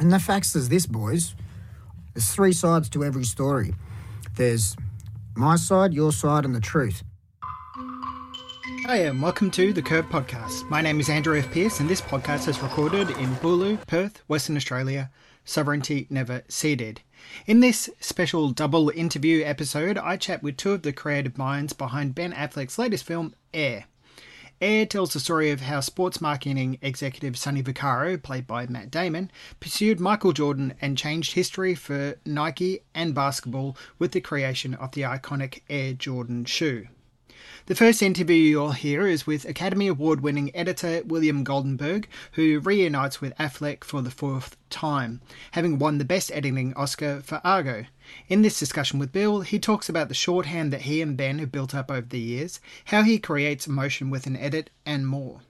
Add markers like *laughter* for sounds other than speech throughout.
And the facts is this, boys. There's three sides to every story. There's my side, your side, and the truth. Hi, and welcome to the Curb Podcast. My name is Andrew F. Pierce, and this podcast is recorded in Boorloo, Perth, Western Australia. Sovereignty never ceded. In this special double interview episode, I chat with two of the creative minds behind Ben Affleck's latest film, Air. Air tells the story of how sports marketing executive Sonny Vaccaro, played by Matt Damon, pursued Michael Jordan and changed history for Nike and basketball with the creation of the iconic Air Jordan shoe. The first interview you'll hear is with Academy Award winning editor William Goldenberg, who reunites with Affleck for the fourth time, having won the Best Editing Oscar for Argo. In this discussion with Bill, he talks about the shorthand that he and Ben have built up over the years, how he creates emotion with an edit, and more.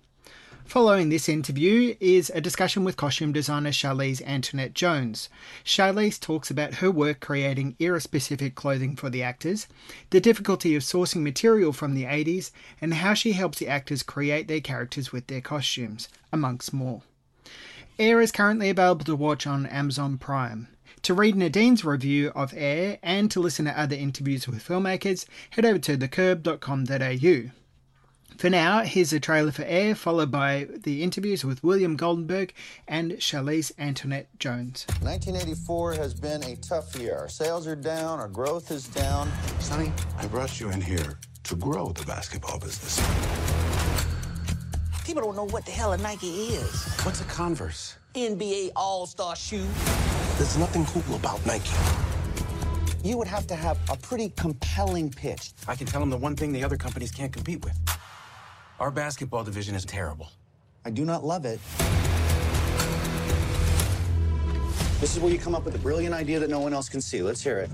Following this interview is a discussion with costume designer Charlese Antoinette Jones. Charlese talks about her work creating era specific clothing for the actors, the difficulty of sourcing material from the 80s, and how she helps the actors create their characters with their costumes, amongst more. Air is currently available to watch on Amazon Prime. To read Nadine's review of Air and to listen to other interviews with filmmakers, head over to thecurb.com.au. For now, here's a trailer for Air, followed by the interviews with William Goldenberg and Charlese Antoinette Jones. 1984 has been a tough year. Our sales are down, our growth is down. Sonny, I brought you in here to grow the basketball business. People don't know what the hell a Nike is. What's a Converse? NBA All Star shoe. There's nothing cool about Nike. You would have to have a pretty compelling pitch. I can tell them the one thing the other companies can't compete with. Our basketball division is terrible. I do not love it. This is where you come up with a brilliant idea that no one else can see. Let's hear it.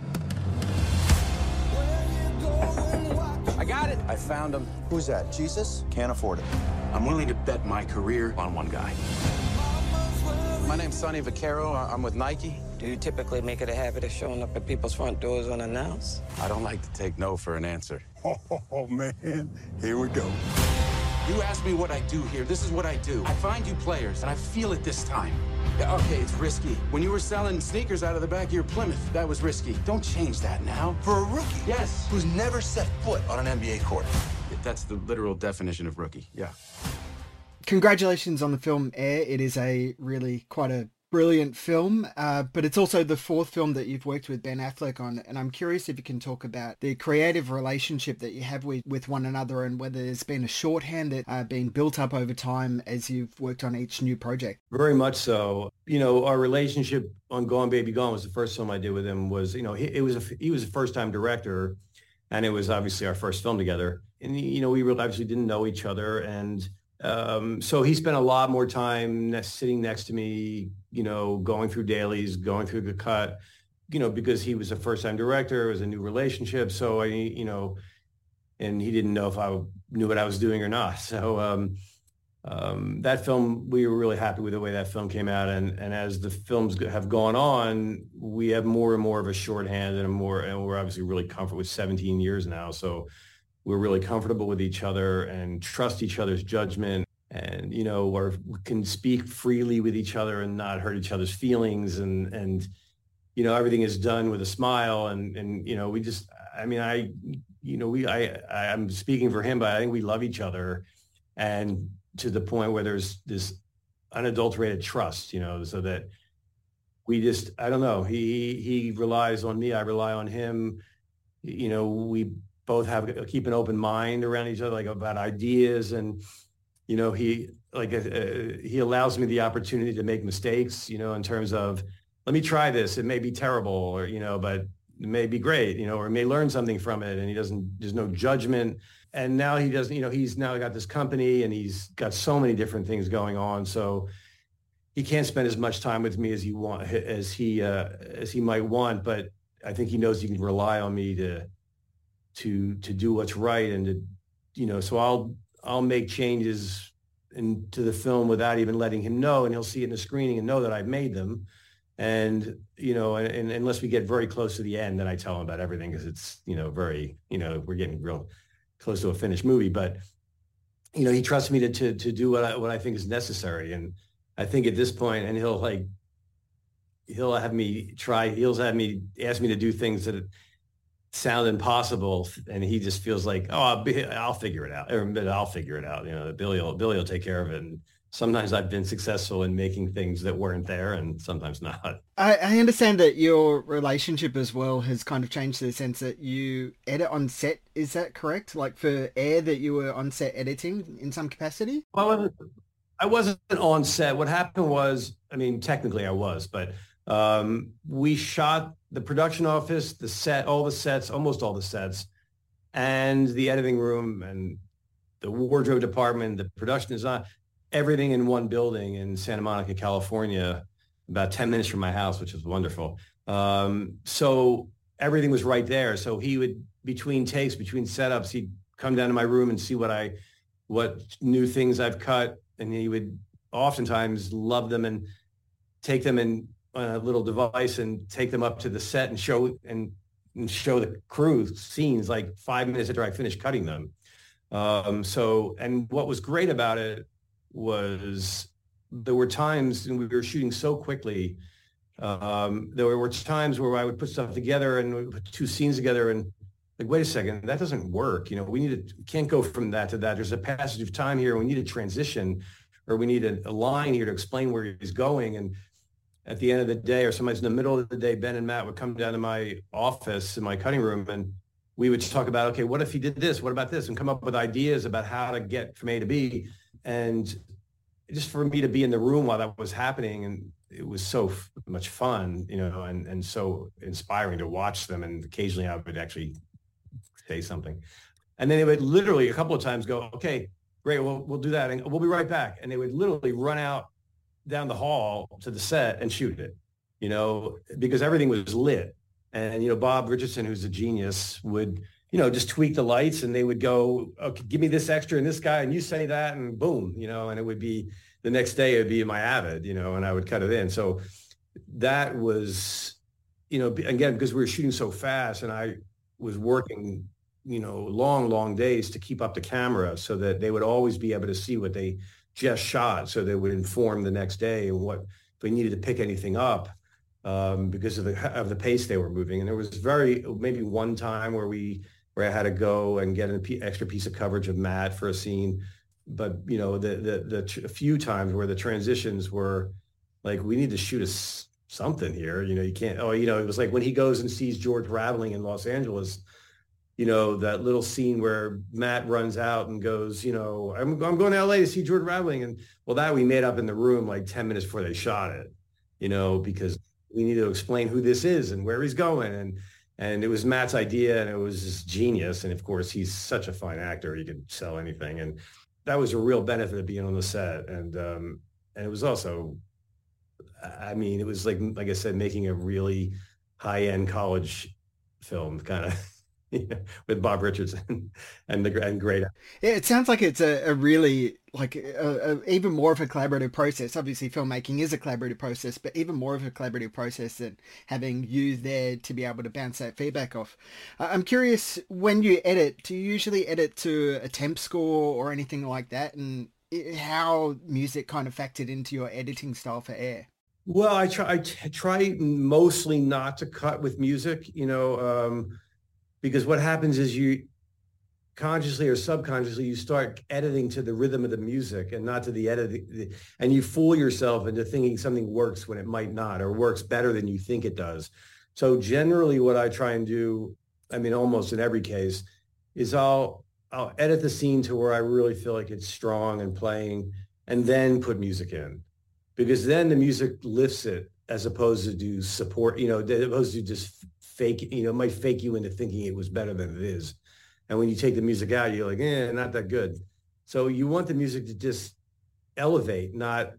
I got it. I found him. Who's that? Jesus? Can't afford it. I'm willing to bet my career on one guy. My name's Sonny Vaccaro. I- I'm with Nike. Do you typically make it a habit of showing up at people's front doors unannounced? I don't like to take no for an answer. *laughs* Oh, man. Here we go. You ask me what I do here. This is what I do. I find you players, and I feel it this time. Yeah, okay, it's risky. When you were selling sneakers out of the back of your Plymouth, that was risky. Don't change that now. For a rookie Yes. who's never set foot on an NBA court. That's the literal definition of rookie. Yeah. Congratulations on the film Air. It is a really quite a brilliant film, uh, but it's also the fourth film that you've worked with Ben Affleck on. And I'm curious if you can talk about the creative relationship that you have with, with one another and whether there's been a shorthand that uh, been built up over time as you've worked on each new project. Very much so. You know, our relationship on Gone Baby Gone was the first film I did with him. Was you know he, it was a, he was a first time director, and it was obviously our first film together. And you know we obviously didn't know each other, and um, so he spent a lot more time sitting next to me. You know, going through dailies, going through the cut. You know, because he was a first time director, it was a new relationship. So I, you know, and he didn't know if I knew what I was doing or not. *laughs* So. Um, um, that film, we were really happy with the way that film came out. And, and as the films have gone on, we have more and more of a shorthand and a more, and we're obviously really comfortable with 17 years now. So we're really comfortable with each other and trust each other's judgment and, you know, or can speak freely with each other and not hurt each other's feelings. And, and, you know, everything is done with a smile and, and, you know, we just, I mean, I, you know, we, I, I'm speaking for him, but I think we love each other and to the point where there's this unadulterated trust, you know, so that we just, I don't know, he, he relies on me. I rely on him. You know, we both have, keep an open mind around each other, like about ideas. And, you know, he, like, uh, he allows me the opportunity to make mistakes, you know, in terms of, let me try this. It may be terrible or, you know, but it may be great, you know, or may learn something from it. And he doesn't, there's no judgment. And now he doesn't, you know, he's now got this company and he's got so many different things going on. So he can't spend as much time with me as he want, as he, uh, as he might want. But I think he knows he can rely on me to, to, to do what's right. And to, you know, so I'll, I'll make changes into the film without even letting him know. And he'll see it in the screening and know that I've made them and you know and, and, unless we get very close to the end then i tell him about everything because it's you know very you know we're getting real close to a finished movie but you know he trusts me to to, to do what I, what I think is necessary and i think at this point and he'll like he'll have me try, he'll have me ask me to do things that sound impossible. And he just feels like, oh, I'll, be, I'll figure it out. Or I'll figure it out. You know, Billy will, Billy will take care of it. And sometimes I've been successful in making things that weren't there and sometimes not. I, I understand that your relationship as well has kind of changed to the sense that you edit on set. Is that correct? Like for air that you were on set editing in some capacity? Well, I wasn't on set. What happened was, I mean, technically I was, but um, we shot the production office, the set, all the sets, almost all the sets, and the editing room and the wardrobe department, the production design, everything in one building in Santa Monica, California, about 10 minutes from my house, which was wonderful. Um, so everything was right there. So he would, between takes, between setups, he'd come down to my room and see what I, what new things I've cut. And he would oftentimes love them and take them and a little device and take them up to the set and show and, and show the crew scenes like five minutes after I finished cutting them. Um, so, and what was great about it was there were times and we were shooting so quickly. Um, there were times where I would put stuff together and put two scenes together and like, wait a second, that doesn't work. You know, we need to, can't go from that to that. There's a passage of time here. We need a transition or we need a, a line here to explain where he's going. And at the end of the day or sometimes in the middle of the day, Ben and Matt would come down to my office in my cutting room and we would talk about, okay, what if he did this? What about this? And come up with ideas about how to get from A to B. And just for me to be in the room while that was happening and it was so f- much fun, you know, and, and so inspiring to watch them. And occasionally I would actually say something. And then they would literally a couple of times go, okay, great, we'll, we'll do that. And we'll be right back. And they would literally run out down the hall to the set and shoot it, you know, because everything was lit. And, you know, Bob Richardson, who's a genius, would, you know, just tweak the lights and they would go, okay, give me this extra and this guy and you say that and boom, you know, and it would be the next day it would be my Avid, you know, and I would cut it in. So that was, you know, again, because we were shooting so fast and I was working, you know, long, long days to keep up the camera so that they would always be able to see what they just shot so they would inform the next day what if we needed to pick anything up um, because of the of the pace they were moving. And there was very maybe one time where we where I had to go and get an extra piece of coverage of Matt for a scene, but you know the the the a few times where the transitions were like we need to shoot a something here. You know you can't. Oh, you know it was like when he goes and sees George Raveling in Los Angeles you know, that little scene where Matt runs out and goes, you know, I'm, I'm going to LA to see George Raveling. And well, that we made up in the room like 10 minutes before they shot it, you know, because we need to explain who this is and where he's going. And, and it was Matt's idea and it was genius. And of course, he's such a fine actor. He could sell anything. And that was a real benefit of being on the set. And, um, and it was also, I mean, it was like, like I said, making a really high end college film kind of *laughs* with Bob Richardson *laughs* and the and great. Yeah, it sounds like it's a, a really like a, a, even more of a collaborative process. Obviously, filmmaking is a collaborative process, but even more of a collaborative process than having you there to be able to bounce that feedback off. I'm curious when you edit, do you usually edit to a temp score or anything like that, and how music kind of factored into your editing style for air? Well, I try I try mostly not to cut with music. You know. Um, because what happens is you consciously or subconsciously you start editing to the rhythm of the music and not to the editing and you fool yourself into thinking something works when it might not or works better than you think it does. So generally what i try and do i mean almost in every case is i'll i'll edit the scene to where i really feel like it's strong and playing and then put music in. Because then the music lifts it as opposed to do support you know as opposed to just fake, you know, might fake you into thinking it was better than it is. And when you take the music out, you're like, eh, not that good. So you want the music to just elevate, not,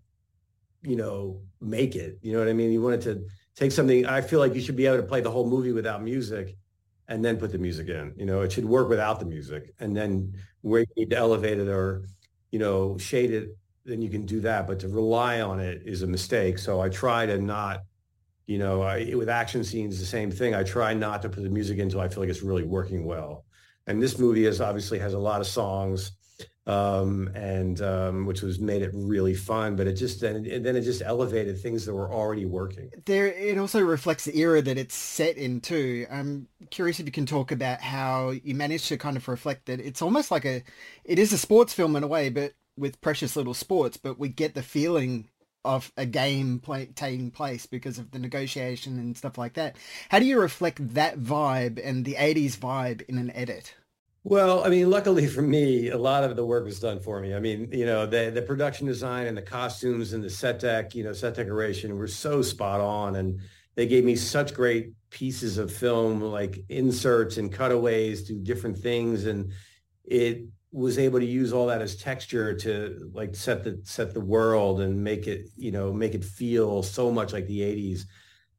you know, make it. You know what I mean? You want it to take something. I feel like you should be able to play the whole movie without music and then put the music in. You know, it should work without the music. And then where you need to elevate it or, you know, shade it, then you can do that. But to rely on it is a mistake. So I try to not you know, I, with action scenes, the same thing. I try not to put the music until I feel like it's really working well. And this movie is obviously has a lot of songs. um, and um, which was made it really fun. But it just then then it just elevated things that were already working. There, it also reflects the era that it's set in too. I'm curious if you can talk about how you managed to kind of reflect that. It's almost like a, it is a sports film in a way, but with precious little sports. But we get the feeling of a game play, taking place because of the negotiation and stuff like that. How do you reflect that vibe and the 80s vibe in an edit? Well, I mean, luckily for me, a lot of the work was done for me. I mean, you know, the the production design and the costumes and the set deck, you know, set decoration were so spot on, and they gave me such great pieces of film, like inserts and cutaways to different things, and it was able to use all that as texture to like set the set the world and make it you know make it feel so much like the 80s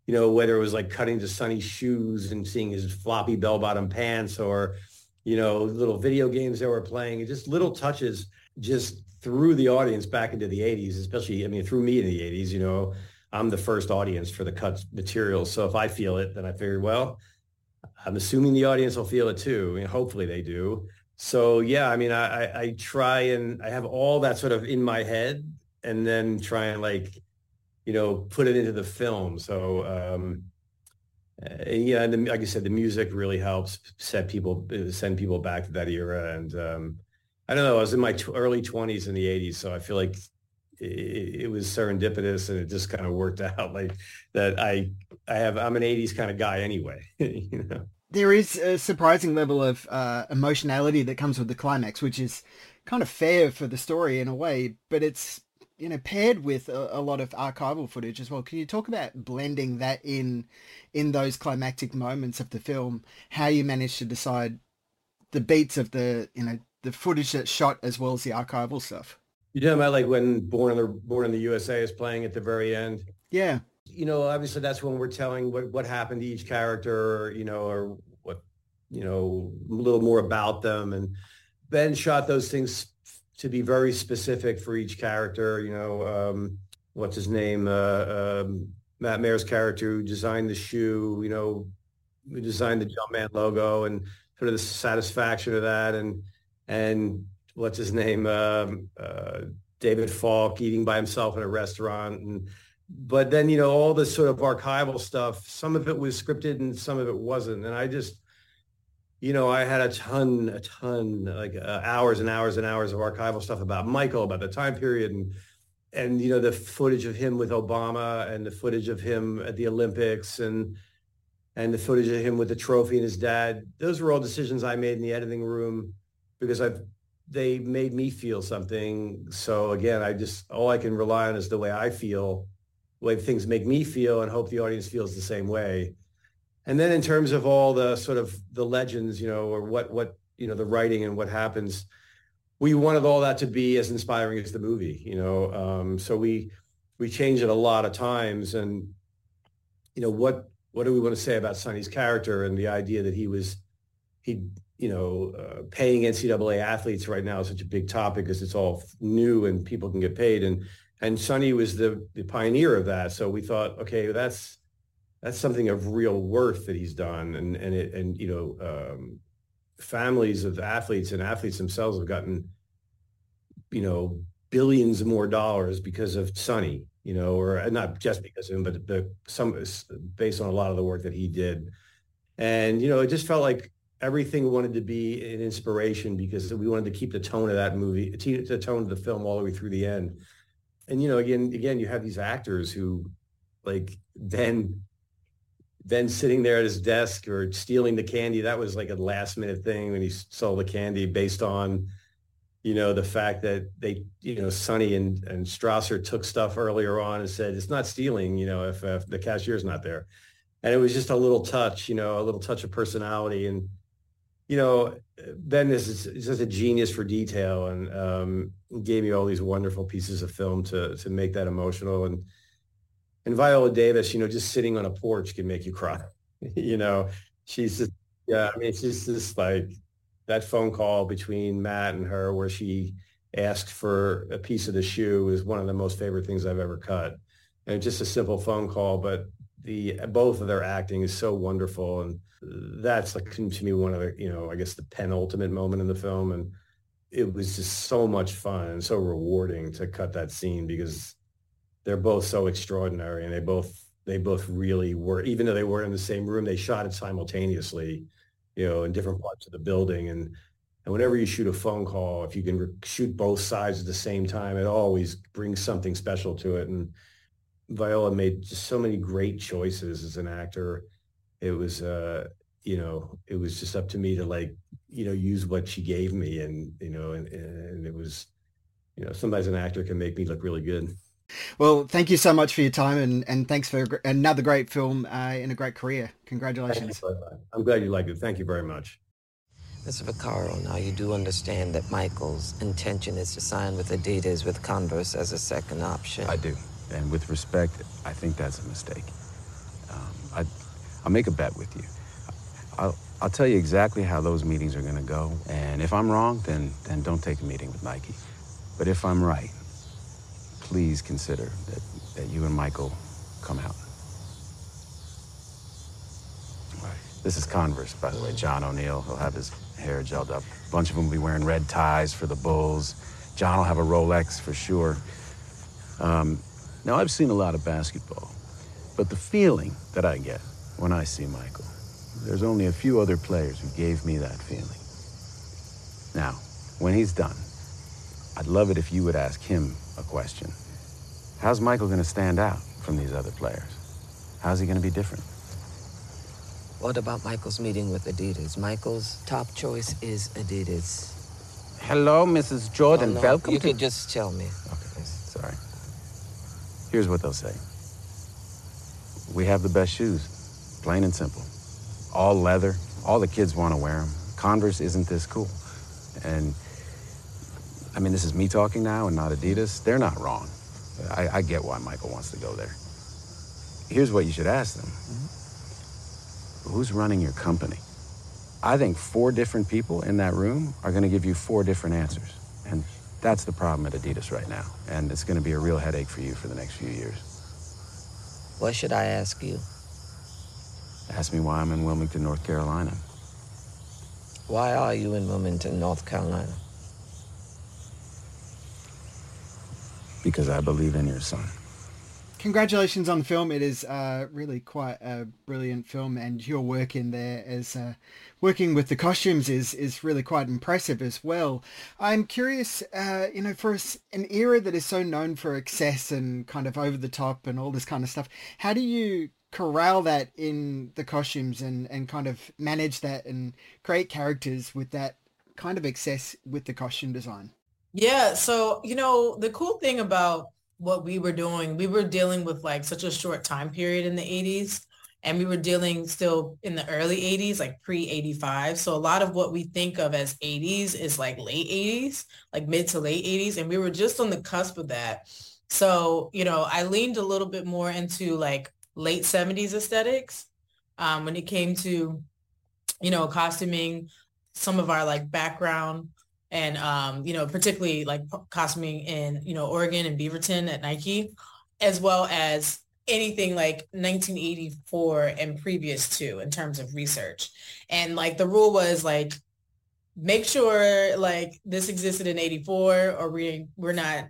you know whether it was like cutting to Sonny's shoes and seeing his floppy bell bottom pants or you know little video games they were playing. And just little touches just threw the audience back into the 80s especially i mean through me in the 80s you know. I'm the first audience for the cut materials so if i feel it then i figured well i'm assuming the audience will feel it too. I mean, hopefully they do so yeah, I mean, I, I try and I have all that sort of in my head, and then try and like, you know, put it into the film. So um, and, yeah, and the, like I said, the music really helps set people send people back to that era. And um, I don't know, I was in my t- early twenties in the '80s, so I feel like it, it, was serendipitous, and it just kind of worked *laughs* out like that. I I have I'm an '80s kind of guy anyway, *laughs* you know there is a surprising level of uh, emotionality that comes with the climax, which is kind of fair for the story in a way, but it's you know paired with a, a, lot of archival footage as well. Can you talk about blending that in in those climactic moments of the film? How you managed to decide the beats of the you know the footage that's shot as well as the archival stuff. You're talking about like when Born in the Born in the USA is playing at the very end. Yeah you know, obviously that's when we're telling what, what happened to each character, you know, or what, you know, a little more about them. And Ben shot those things to be very specific for each character, you know, um, what's his name? Uh, um, Matt Mayer's character who designed the shoe, you know, who designed the Jumpman logo and sort of the satisfaction of that. And, and what's his name? Um, uh, David Falk eating by himself in a restaurant and, but then you know all this sort of archival stuff some of it was scripted and some of it wasn't. And i just you know i had a ton a ton like uh, hours and hours and hours of archival stuff about michael about the time period and and you know the footage of him with obama and the footage of him at the olympics and and the footage of him with the trophy and his dad. Those were all decisions i made in the editing room because i've they made me feel something. So again i just all i can rely on is the way i feel way things make me feel and hope the audience feels the same way. And then in terms of all the sort of the legends, you know, or what, what, you know, the writing and what happens, we wanted all that to be as inspiring as the movie, you know? Um, so we, we changed it a lot of times and, you know, what, what do we want to say about Sonny's character and the idea that he was, he, you know, uh, paying NCAA athletes right now is such a big topic because it's all new and people can get paid. And and Sonny was the, the pioneer of that. So we thought, okay, that's that's something of real worth that he's done, and and it and you know, um, families of athletes and athletes themselves have gotten, you know, billions more dollars because of Sonny, you know, or not just because of him, but the, some based on a lot of the work that he did, and you know, it just felt like everything wanted to be an inspiration because we wanted to keep the tone of that movie, the tone of the film all the way through the end and you know, again, again, you have these actors who, like, then, then sitting there at his desk or stealing the candy. That was like a last minute thing when he stole the candy based on, you know, the fact that they, you know, Sonny and and Strasser took stuff earlier on and said it's not stealing, you know, if, if the cashier's not there, and it was just a little touch, you know, a little touch of personality and you know, Ben is just a genius for detail and um, gave me all these wonderful pieces of film to to make that emotional. And and Viola Davis, you know, just sitting on a porch can make you cry. *laughs* you know, she's just yeah. I mean, she's just like that phone call between Matt and her where she asked for a piece of the shoe is one of the most favorite things I've ever cut. And just a simple phone call, but the both of their acting is so wonderful and that's like to me one of the you know I guess the penultimate moment in the film and it was just so much fun and so rewarding to cut that scene because they're both so extraordinary and they both they both really were even though they were in the same room they shot it simultaneously you know in different parts of the building and and whenever you shoot a phone call if you can re- shoot both sides at the same time it always brings something special to it and viola made just so many great choices as an actor it was uh you know it was just up to me to like you know use what she gave me and you know and, and it was you know sometimes an actor can make me look really good well, thank you so much for your time, and, and thanks for another great film uh, in a great career. Congratulations. I'm glad you liked it. Thank you very much. Mr. Vaccaro, now you do understand that Michael's intention is to sign with Adidas with Converse as a second option. I do. And with respect, I think that's a mistake. Um, I, I'll make a bet with you. I'll, I'll tell you exactly how those meetings are going to go. And if I'm wrong, then, then don't take a meeting with Nike. But if I'm right, please consider that, that you and Michael come out. This is Converse, by the way. John O'Neill. He'll have his hair gelled up. A bunch of them will be wearing red ties for the Bulls. John will have a Rolex for sure. Um, now, I've seen a lot of basketball, but the feeling that I get when I see Michael, there's only a few other players who gave me that feeling. Now, when he's done, I'd love it if you would ask him a question. How's Michael going to stand out from these other players? How's he going to be different? What about Michael's meeting with Adidas? Michael's top choice is Adidas. Hello, Mrs. Jordan. Oh, no, Welcome You to... could just tell me. Okay, sorry. Here's what they'll say. We have the best shoes, plain and simple. All leather. All the kids want to wear them. Converse isn't this cool. And I mean, this is me talking now and not Adidas. They're not wrong. I, I get why Michael wants to go there. Here's what you should ask them. Mm-hmm. Who's running your company? I think four different people in that room are going to give you four different answers. And that's the problem at Adidas right now. And it's going to be a real headache for you for the next few years. What should I ask you? Ask me why I'm in Wilmington, North Carolina. Why are you in Wilmington, North Carolina? because I believe in your son. Congratulations on the film. It is uh, really quite a brilliant film, and your work in there as uh, working with the costumes is is really quite impressive as well. I'm curious, uh, you know, for an era that is so known for excess and kind of over the top and all this kind of stuff, how do you corral that in the costumes and and kind of manage that and create characters with that kind of excess with the costume design? Yeah. So, you know, the cool thing about what we were doing, we were dealing with like such a short time period in the 80s. And we were dealing still in the early 80s, like pre-85. So a lot of what we think of as 80s is like late 80s, like mid to late 80s. And we were just on the cusp of that. So, you know, I leaned a little bit more into like late 70s aesthetics um, when it came to, you know, costuming some of our like background and um, you know, particularly like costuming in you know Oregon and Beaverton at Nike, as well as anything like 1984 and previous to in terms of research. And like the rule was like make sure like this existed in 84 or we we're not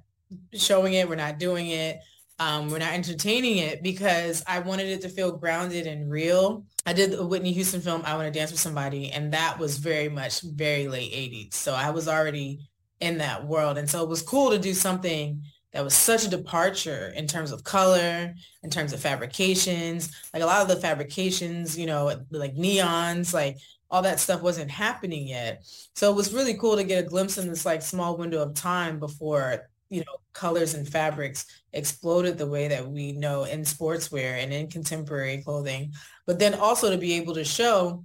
showing it, we're not doing it um, we're not entertaining it because I wanted it to feel grounded and real. I did the Whitney Houston film, I Want to Dance with Somebody, and that was very much very late 80s. So I was already in that world. And so it was cool to do something that was such a departure in terms of color, in terms of fabrications. Like a lot of the fabrications, you know, like neons, like all that stuff wasn't happening yet. So it was really cool to get a glimpse in this like small window of time before you know, colors and fabrics exploded the way that we know in sportswear and in contemporary clothing. But then also to be able to show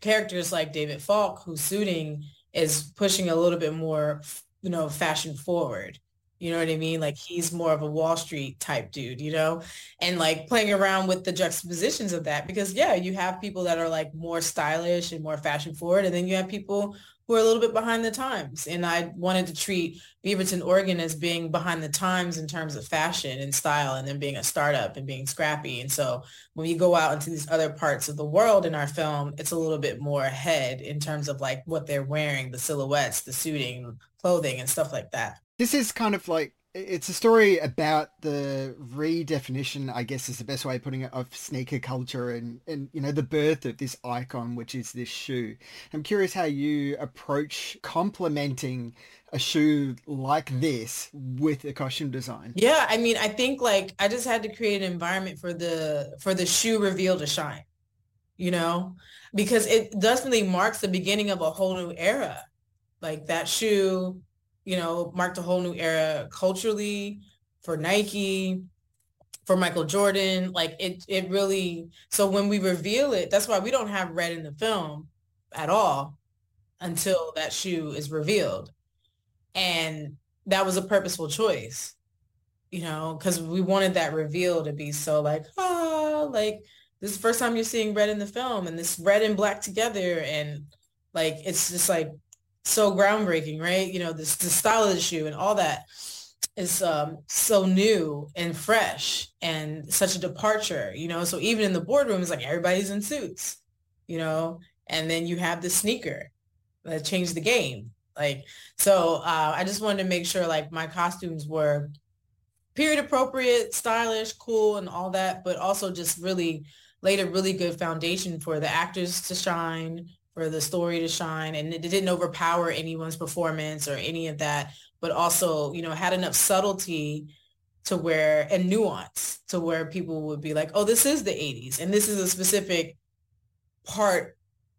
characters like David Falk, whose suiting is pushing a little bit more, you know, fashion forward. You know what I mean? Like he's more of a Wall Street type dude, you know? And like playing around with the juxtapositions of that because yeah, you have people that are like more stylish and more fashion forward and then you have people who are a little bit behind the times. And I wanted to treat Beaverton, Oregon as being behind the times in terms of fashion and style and then being a startup and being scrappy. And so when you go out into these other parts of the world in our film, it's a little bit more ahead in terms of like what they're wearing, the silhouettes, the suiting, clothing and stuff like that. This is kind of like it's a story about the redefinition, I guess is the best way of putting it, of sneaker culture and, and, you know, the birth of this icon, which is this shoe. I'm curious how you approach complementing a shoe like this with a costume design. Yeah, I mean, I think like I just had to create an environment for the for the shoe reveal to shine, you know, because it definitely marks the beginning of a whole new era. Like that shoe you know, marked a whole new era culturally for Nike, for Michael Jordan. Like it, it really, so when we reveal it, that's why we don't have red in the film at all until that shoe is revealed. And that was a purposeful choice, you know, because we wanted that reveal to be so like, ah, like this is the first time you're seeing red in the film and this red and black together. And like, it's just like so groundbreaking, right? You know, this the style of the shoe and all that is um, so new and fresh and such a departure, you know. So even in the boardroom, it's like everybody's in suits, you know, and then you have the sneaker that changed the game. Like, so uh, I just wanted to make sure like my costumes were period appropriate, stylish, cool, and all that, but also just really laid a really good foundation for the actors to shine, for the story to shine and it didn't overpower anyone's performance or any of that but also you know had enough subtlety to where and nuance to where people would be like oh this is the 80s and this is a specific part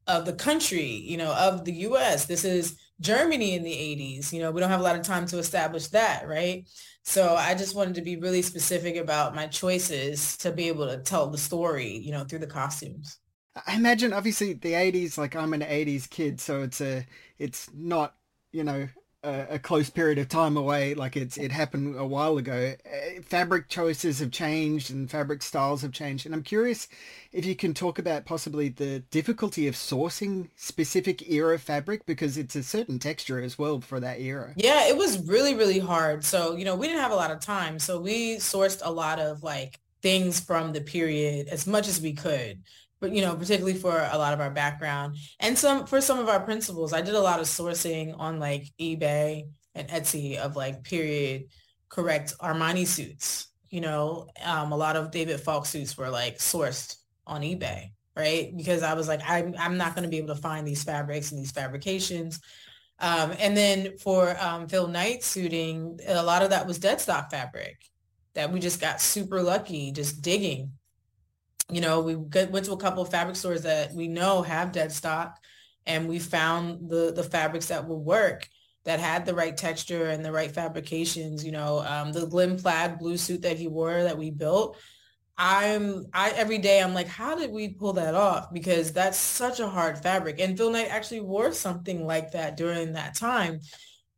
of the country you know of the US this is Germany in the 80s you know we don't have a lot of time to establish that right? So I just wanted to be really specific about my choices to be able to tell the story you know through the costumes I imagine obviously the 80s like I'm an 80s kid so it's a it's not you know a, a, close period of time away like it's it happened a while ago uh, fabric choices have changed and fabric styles have changed and I'm curious if you can talk about possibly the difficulty of sourcing specific era fabric because it's a certain texture as well for that era. Yeah, it was really really hard. So, you know, we didn't have a lot of time. So we sourced a lot of like things from the period as much as we could but you know, particularly for a lot of our background and some for some of our principles. I did a lot of sourcing on like eBay and Etsy of like period correct Armani suits. You know, um, a lot of David Falk suits were like sourced on eBay, right? Because I was like, I'm, I'm not going to be able to find these fabrics and these fabrications. Um, and then for um, Phil Knight suiting, a lot of that was dead stock fabric that we just got super lucky just digging you know, we went to a couple of fabric stores that we know have dead stock and we found the, the fabrics that will work that had the right texture and the right fabrications, you know, um, the Glen plaid blue suit that he wore that we built. I'm I every day I'm like, how did we pull that off? Because that's such a hard fabric. And Phil Knight actually wore something like that during that time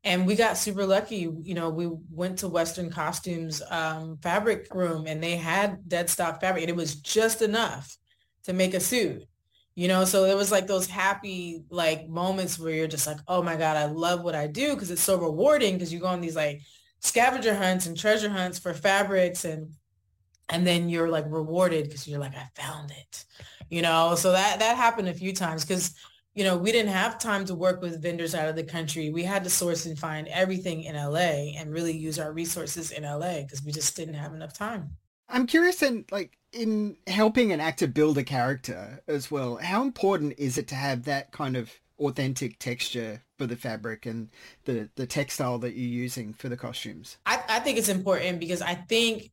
and we got super lucky. You know, we went to Western Costumes um, fabric room and they had dead stock fabric and it was just enough to make a suit. You know, so it was like those happy like moments where you're just like, oh my God, I love what I do because it's so rewarding because you go on these like scavenger hunts and treasure hunts for fabrics and and then you're like rewarded because you're like, I found it. You know, so that that happened a few times because you know, we didn't have time to work with vendors out of the country. We had to source and find everything in LA and really use our resources in LA because we just didn't have enough time. I'm curious in like in helping an actor build a character as well. How important is it to have that kind of authentic texture for the fabric and the the textile that you're using for the costumes? I, I think it's important because I think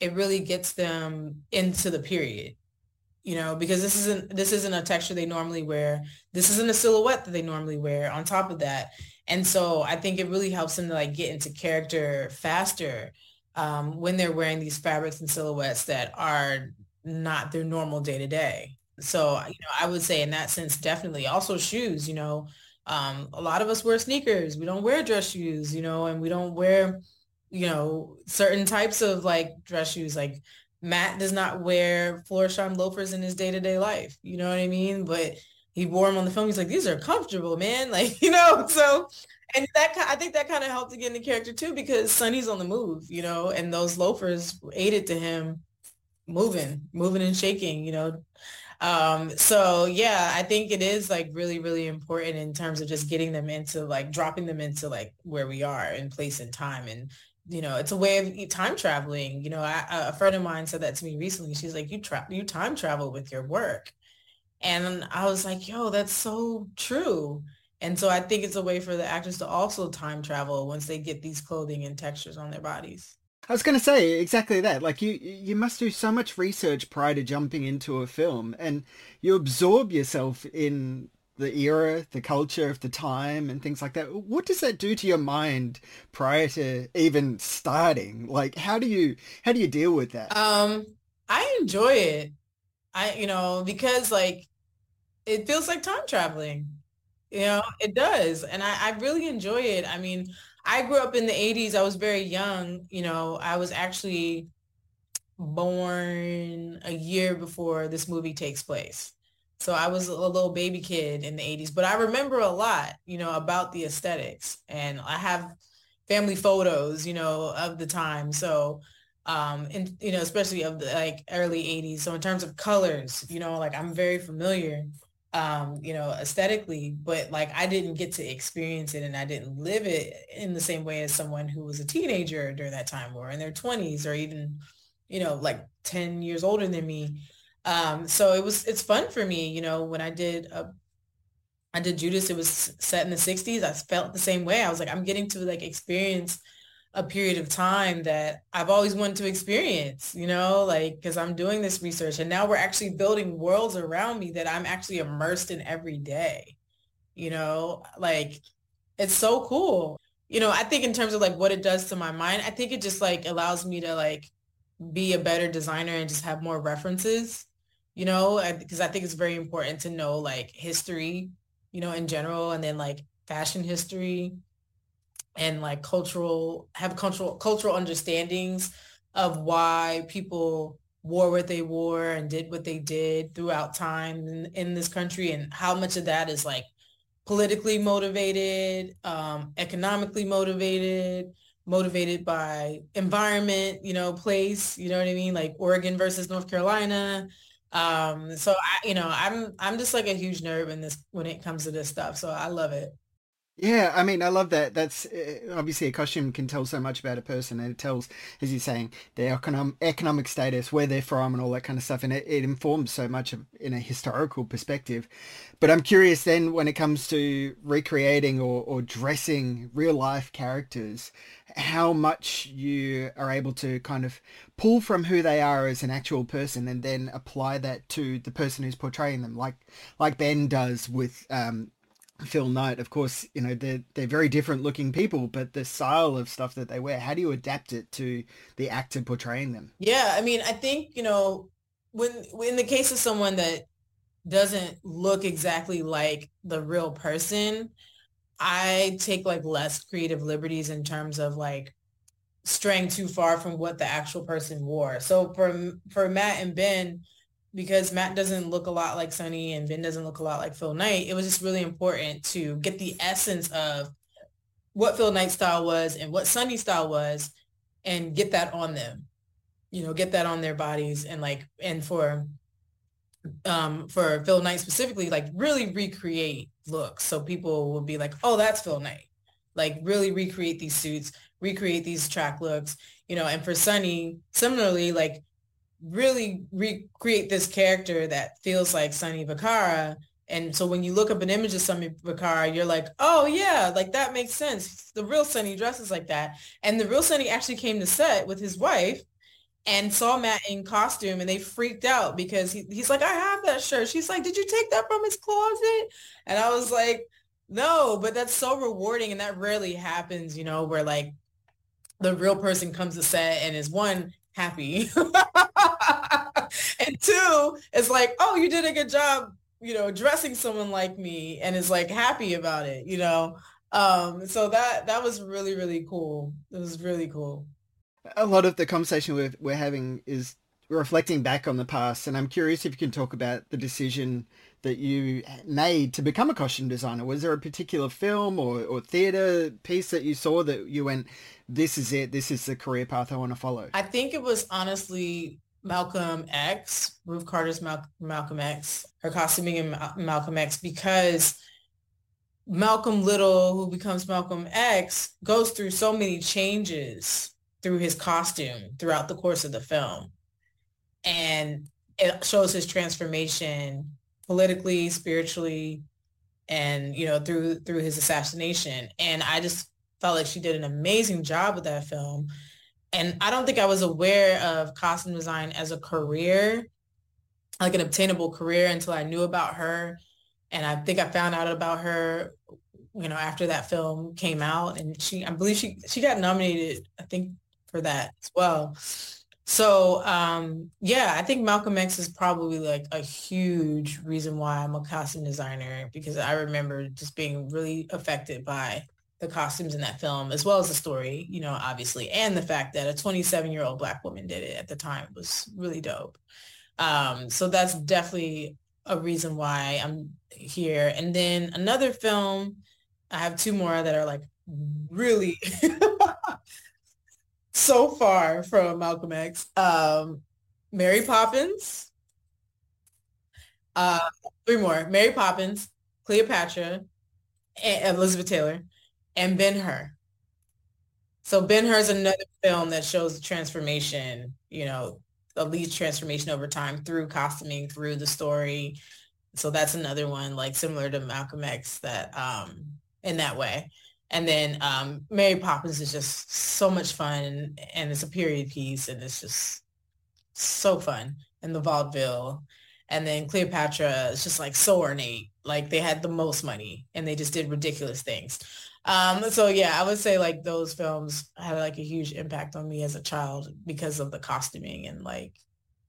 it really gets them into the period you know, because this isn't this isn't a texture they normally wear. This isn't a silhouette that they normally wear on top of that. And so I think it really helps them to like get into character faster um, when they're wearing these fabrics and silhouettes that are not their normal day to day. So, you know, I would say in that sense, definitely also shoes, you know, um, a lot of us wear sneakers. We don't wear dress shoes, you know, and we don't wear, you know, certain types of like dress shoes, like Matt does not wear Florsheim loafers in his day-to-day life. You know what I mean? But he wore them on the film. He's like, these are comfortable, man. *laughs* Like, you know, so, and that, I think that kind of helped to get into character too, because Sonny's on the move, you know, and those loafers aided to him moving, moving and shaking, you know. Um, so yeah, I think it is like really, really important in terms of just getting them into like dropping them into like where we are in place and time. And, you know, it's a way of time traveling. You know, I, a friend of mine said that to me recently. She's like, you tra- you time travel with your work. And I was like, yo, that's so true. And so I think it's a way for the actors to also time travel once they get these clothing and textures on their bodies. I was going to say exactly that. Like you, you must do so much research prior to jumping into a film, and you absorb yourself in the era, the culture of the time, and things like that. What does that do to your mind prior to even starting? Like, how do you how do you deal with that? Um, I enjoy it. I, you know, because like it feels like time traveling. You know, it does. And I, I really enjoy it. I mean, I grew up in the 80s. I was very young. You know, I was actually born a year before this movie takes place. So I was a little baby kid in the 80s, but I remember a lot, you know, about the aesthetics. And I have family photos, you know, of the time. So um and you know especially of the like early 80s so in terms of colors you know like i'm very familiar um you know aesthetically but like i didn't get to experience it and i didn't live it in the same way as someone who was a teenager during that time or in their 20s or even you know like 10 years older than me um so it was it's fun for me you know when i did a I did Judas. It was set in the 60s. I felt the same way. I was like, I'm getting to like experience a period of time that I've always wanted to experience, you know, like because I'm doing this research and now we're actually building worlds around me that I'm actually immersed in every day. You know, like it's so cool. You know, I think in terms of like what it does to my mind, I think it just like allows me to like be a better designer and just have more references, you know, because I, think it's very important to know like history, you know, in general and then like fashion history and like cultural have cultural cultural understandings of why people wore what they wore and did what they did throughout time in, in this country and how much of that is like politically motivated um, economically motivated motivated by environment you know place you know what i mean? Like oregon versus north carolina um so i you know i'm i'm just like a huge nerd in this when it comes to this stuff so i love it yeah, I mean, I love that. That's uh, obviously a costume can tell so much about a person, and it tells, as you're saying, their economic economic status, where they're from, and all that kind of stuff, and it, it informs so much of, in a historical perspective. But I'm curious then, when it comes to recreating or, or dressing real life characters, how much you are able to kind of pull from who they are as an actual person, and then apply that to the person who's portraying them, like like Ben does with um, Phil Knight, of course, you know, they're, they're very different looking people, but the style of stuff that they wear, how do you adapt it to the actor portraying them? Yeah, I mean, I think, you know, when in the case of someone that doesn't look exactly like the real person, I take like less creative liberties in terms of like straying too far from what the actual person wore. So for for Matt and Ben, because Matt doesn't look a lot like Sonny and Ben doesn't look a lot like Phil Knight, it was just really important to get the essence of what Phil Knight's style was and what Sonny's style was and get that on them. You know, get that on their bodies and like and for um for Phil Knight specifically, like really recreate looks. So people will be like, oh, that's Phil Knight. Like really recreate these suits, recreate these track looks, you know, and for Sonny, similarly, like really recreate this character that feels like Sonny Vaccaro. And so when you look up an image of Sonny Vaccaro, you're like, oh yeah, like that makes sense. The real Sonny dresses like that. And the real Sonny actually came to set with his wife and saw Matt in costume and they freaked out because he, he's like, I have that shirt. She's like, did you take that from his closet? And I was like, no, but that's so rewarding. And that rarely happens, you know, where like the real person comes to set and is one happy. *laughs* two, it's like, oh, you did a good job, you know, dressing someone like me and is like happy about it, you know. Um, so that that was really, really cool. It was really cool. A lot of the conversation we're, we're having is reflecting back on the past, and I'm curious if you can talk about the decision that you made to become a costume designer. Was there a particular film or, or theater piece that you saw that you went, this is it, this is the career path I want to follow? I think it was honestly Malcolm X, Ruth Carter's Mal- Malcolm X, her costuming in Mal- Malcolm X, because Malcolm Little, who becomes Malcolm X, goes through so many changes through his costume throughout the course of the film. And it shows his transformation politically, spiritually, and you know through through his assassination. And I just felt like she did an amazing job with that film. And I don't think I was aware of costume design as a career, like an obtainable career until I knew about her. And I think I found out about her, you know, after that film came out. And she, I believe she, she got nominated, I think, for that as well. So um, yeah, I think Malcolm X is probably like a huge reason why I'm a costume designer because I remember just being really affected by the costumes in that film as well as the story, you know, obviously, and the fact that a 27 year old black woman did it at the time was really dope. Um, so that's definitely a reason why I'm here. And then another film, I have two more that are like really *laughs* so far from Malcolm X. Um, Mary Poppins. Uh, three more. Mary Poppins, Cleopatra, and Elizabeth Taylor, and Ben-Hur. So Ben-Hur is another film that shows the transformation, you know, the lead transformation over time through costuming, through the story. So that's another one like similar to Malcolm X that um in that way. And then um, Mary Poppins is just so much fun and it's a period piece and it's just so fun. And the vaudeville. And then Cleopatra is just like so ornate. Like they had the most money and they just did ridiculous things. Um, so yeah, I would say like those films had like a huge impact on me as a child because of the costuming and like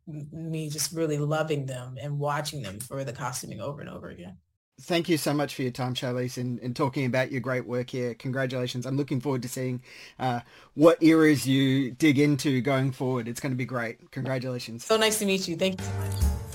me just really loving them and watching them for the costuming over and over again thank you so much for your time, Charlese, and, and talking about your great work here. Congratulations. I'm looking forward to seeing uh, what eras you dig into going forward. It's going to be great. Congratulations. So nice to meet you. Thank you so much.